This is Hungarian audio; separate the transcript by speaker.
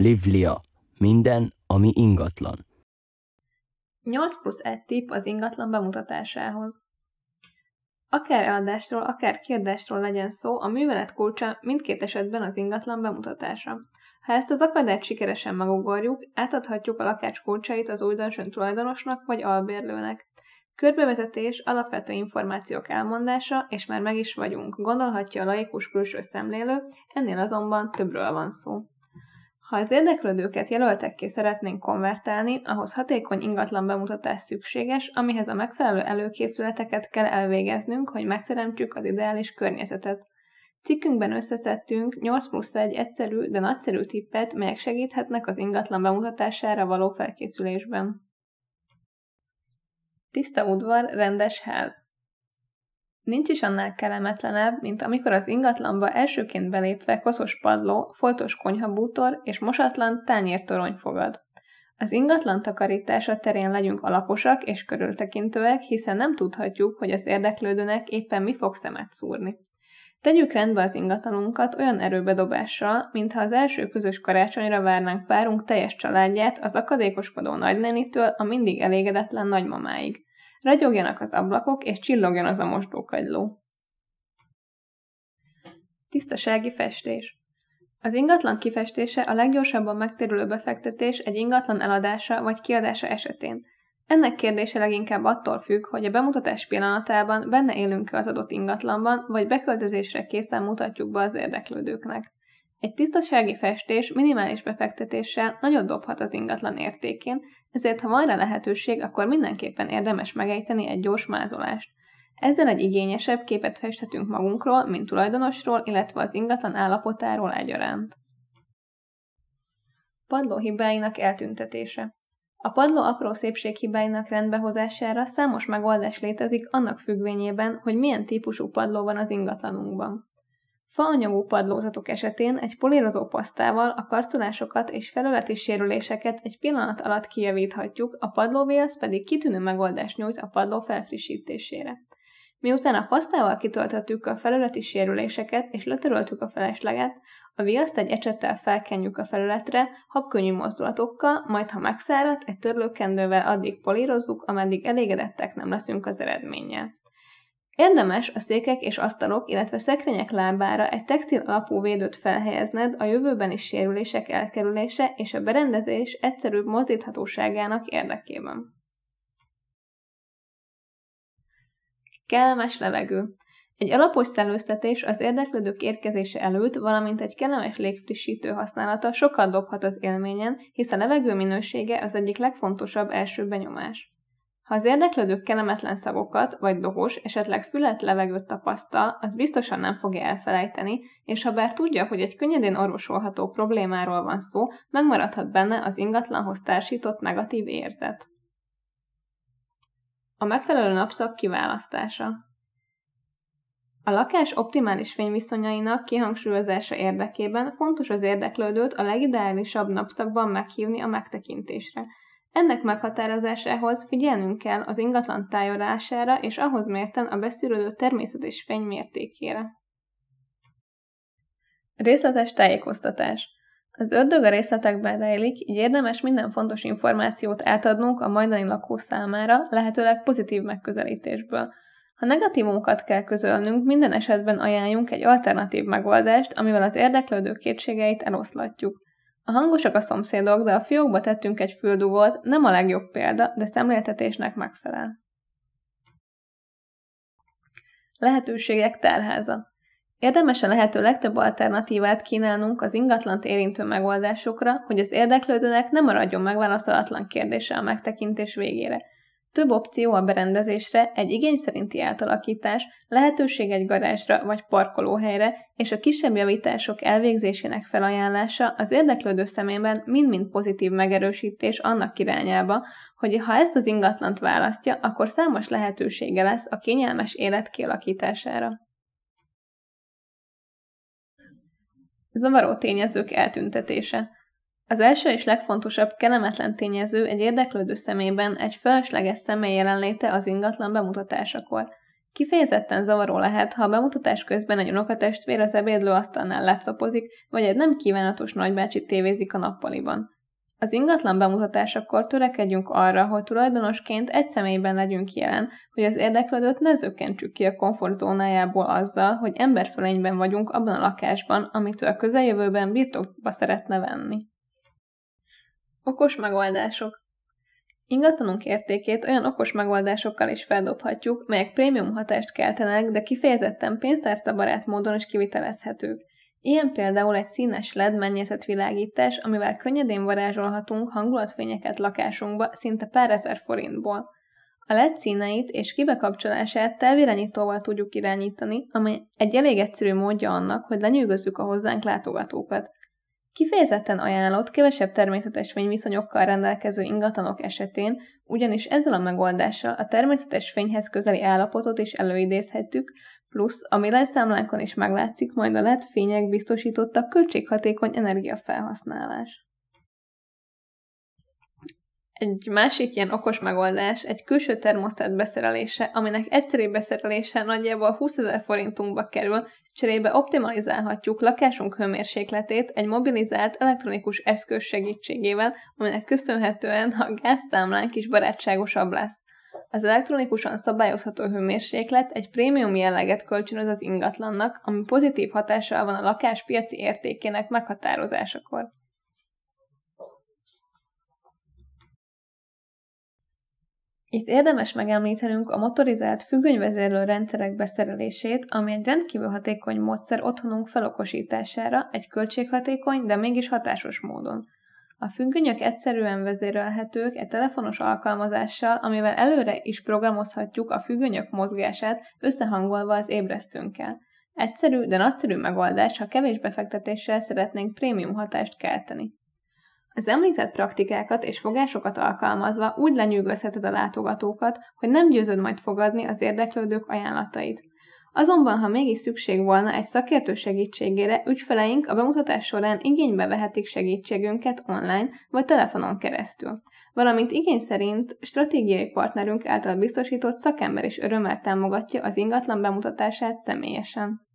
Speaker 1: Livlia. Minden, ami ingatlan.
Speaker 2: 8 plusz 1 tipp az ingatlan bemutatásához. Akár eladásról, akár kiadásról legyen szó, a művelet kulcsa mindkét esetben az ingatlan bemutatása. Ha ezt az akadályt sikeresen megugorjuk, átadhatjuk a lakács kulcsait az újdonsön tulajdonosnak vagy albérlőnek. Körbevezetés, alapvető információk elmondása, és már meg is vagyunk, gondolhatja a laikus külső szemlélő, ennél azonban többről van szó. Ha az érdeklődőket jelöltekké szeretnénk konvertálni, ahhoz hatékony ingatlan bemutatás szükséges, amihez a megfelelő előkészületeket kell elvégeznünk, hogy megteremtsük az ideális környezetet. Cikkünkben összeszedtünk 8 plusz 1 egyszerű, de nagyszerű tippet, melyek segíthetnek az ingatlan bemutatására való felkészülésben. Tiszta udvar, rendes ház. Nincs is annál kellemetlenebb, mint amikor az ingatlanba elsőként belépve koszos padló, foltos konyhabútor és mosatlan tányértorony fogad. Az ingatlan takarítása terén legyünk alaposak és körültekintőek, hiszen nem tudhatjuk, hogy az érdeklődőnek éppen mi fog szemet szúrni. Tegyük rendbe az ingatlanunkat olyan erőbedobással, mintha az első közös karácsonyra várnánk párunk teljes családját az akadékoskodó nagynenitől a mindig elégedetlen nagymamáig. Ragyogjanak az ablakok, és csillogjon az a mosdókagyló. Tisztasági festés Az ingatlan kifestése a leggyorsabban megtérülő befektetés egy ingatlan eladása vagy kiadása esetén. Ennek kérdése leginkább attól függ, hogy a bemutatás pillanatában benne élünk-e az adott ingatlanban, vagy beköltözésre készen mutatjuk be az érdeklődőknek. Egy tisztasági festés minimális befektetéssel nagyot dobhat az ingatlan értékén, ezért ha van rá lehetőség, akkor mindenképpen érdemes megejteni egy gyors mázolást. Ezzel egy igényesebb képet festhetünk magunkról, mint tulajdonosról, illetve az ingatlan állapotáról egyaránt. Padló hibáinak eltüntetése A padló apró szépséghibáinak rendbehozására számos megoldás létezik annak függvényében, hogy milyen típusú padló van az ingatlanunkban. Faanyagú padlózatok esetén egy polírozó pasztával a karcolásokat és felületi sérüléseket egy pillanat alatt kijavíthatjuk, a padlóviasz pedig kitűnő megoldást nyújt a padló felfrissítésére. Miután a pasztával kitöltöttük a felületi sérüléseket és letöröltük a felesleget, a viaszt egy ecsettel felkenjük a felületre, habkönnyű mozdulatokkal, majd ha megszáradt, egy törlőkendővel addig polírozzuk, ameddig elégedettek nem leszünk az eredménnyel. Érdemes a székek és asztalok, illetve szekrények lábára egy textil alapú védőt felhelyezned a jövőbeni sérülések elkerülése és a berendezés egyszerűbb mozdíthatóságának érdekében. Kellemes levegő. Egy alapos szellőztetés az érdeklődők érkezése előtt, valamint egy kellemes légfrissítő használata sokat dobhat az élményen, hisz a levegő minősége az egyik legfontosabb első benyomás. Ha az érdeklődők kellemetlen szagokat, vagy dohos, esetleg fület levegőt tapasztal, az biztosan nem fogja elfelejteni, és ha bár tudja, hogy egy könnyedén orvosolható problémáról van szó, megmaradhat benne az ingatlanhoz társított negatív érzet. A megfelelő napszak kiválasztása a lakás optimális fényviszonyainak kihangsúlyozása érdekében fontos az érdeklődőt a legideálisabb napszakban meghívni a megtekintésre, ennek meghatározásához figyelnünk kell az ingatlan tájolására és ahhoz mérten a beszűrődő természet és fény mértékére. Részletes tájékoztatás Az ördög a részletekben rejlik, így érdemes minden fontos információt átadnunk a majdani lakó számára, lehetőleg pozitív megközelítésből. Ha negatívumokat kell közölnünk, minden esetben ajánljunk egy alternatív megoldást, amivel az érdeklődő kétségeit eloszlatjuk. A hangosak a szomszédok, de a fiókba tettünk egy füldugolt, nem a legjobb példa, de szemléltetésnek megfelel. Lehetőségek tárháza. Érdemes a lehető legtöbb alternatívát kínálnunk az ingatlant érintő megoldásokra, hogy az érdeklődőnek nem maradjon megválaszolatlan kérdése a megtekintés végére – több opció a berendezésre, egy igény szerinti átalakítás, lehetőség egy garázsra vagy parkolóhelyre, és a kisebb javítások elvégzésének felajánlása az érdeklődő szemében mind-mind pozitív megerősítés annak irányába, hogy ha ezt az ingatlant választja, akkor számos lehetősége lesz a kényelmes élet kialakítására. Zavaró tényezők eltüntetése. Az első és legfontosabb kellemetlen tényező egy érdeklődő szemében egy felesleges személy jelenléte az ingatlan bemutatásakor. Kifejezetten zavaró lehet, ha a bemutatás közben egy unokatestvér az ebédlőasztalnál laptopozik, vagy egy nem kívánatos nagybácsi tévézik a nappaliban. Az ingatlan bemutatásakor törekedjünk arra, hogy tulajdonosként egy személyben legyünk jelen, hogy az érdeklődőt ne zökkentsük ki a komfortzónájából azzal, hogy emberfölényben vagyunk abban a lakásban, amitől a közeljövőben birtokba szeretne venni. Okos megoldások Ingatlanunk értékét olyan okos megoldásokkal is feldobhatjuk, melyek prémium hatást keltenek, de kifejezetten pénztárcabarát módon is kivitelezhetők. Ilyen például egy színes LED mennyezetvilágítás, amivel könnyedén varázsolhatunk hangulatfényeket lakásunkba szinte pár ezer forintból. A LED színeit és kibekapcsolását távirányítóval tudjuk irányítani, amely egy elég egyszerű módja annak, hogy lenyűgözzük a hozzánk látogatókat. Kifejezetten ajánlott, kevesebb természetes fényviszonyokkal rendelkező ingatlanok esetén, ugyanis ezzel a megoldással a természetes fényhez közeli állapotot is előidézhetjük, plusz a villanyszámlánkon is meglátszik majd a LED fények biztosította költséghatékony energiafelhasználás. Egy másik ilyen okos megoldás egy külső termosztát beszerelése, aminek egyszerű beszerelése nagyjából 20 ezer forintunkba kerül, cserébe optimalizálhatjuk lakásunk hőmérsékletét egy mobilizált elektronikus eszköz segítségével, aminek köszönhetően a gázszámlánk is barátságosabb lesz. Az elektronikusan szabályozható hőmérséklet egy prémium jelleget kölcsönöz az ingatlannak, ami pozitív hatással van a lakás piaci értékének meghatározásakor. Itt érdemes megemlítenünk a motorizált függönyvezérlő rendszerek beszerelését, ami egy rendkívül hatékony módszer otthonunk felokosítására egy költséghatékony, de mégis hatásos módon. A függönyök egyszerűen vezérelhetők egy telefonos alkalmazással, amivel előre is programozhatjuk a függönyök mozgását összehangolva az ébresztőnkkel. Egyszerű, de nagyszerű megoldás, ha kevés befektetéssel szeretnénk prémium hatást kelteni. Az említett praktikákat és fogásokat alkalmazva úgy lenyűgözheted a látogatókat, hogy nem győzöd majd fogadni az érdeklődők ajánlatait. Azonban, ha mégis szükség volna egy szakértő segítségére, ügyfeleink a bemutatás során igénybe vehetik segítségünket online vagy telefonon keresztül. Valamint igény szerint stratégiai partnerünk által biztosított szakember is örömmel támogatja az ingatlan bemutatását személyesen.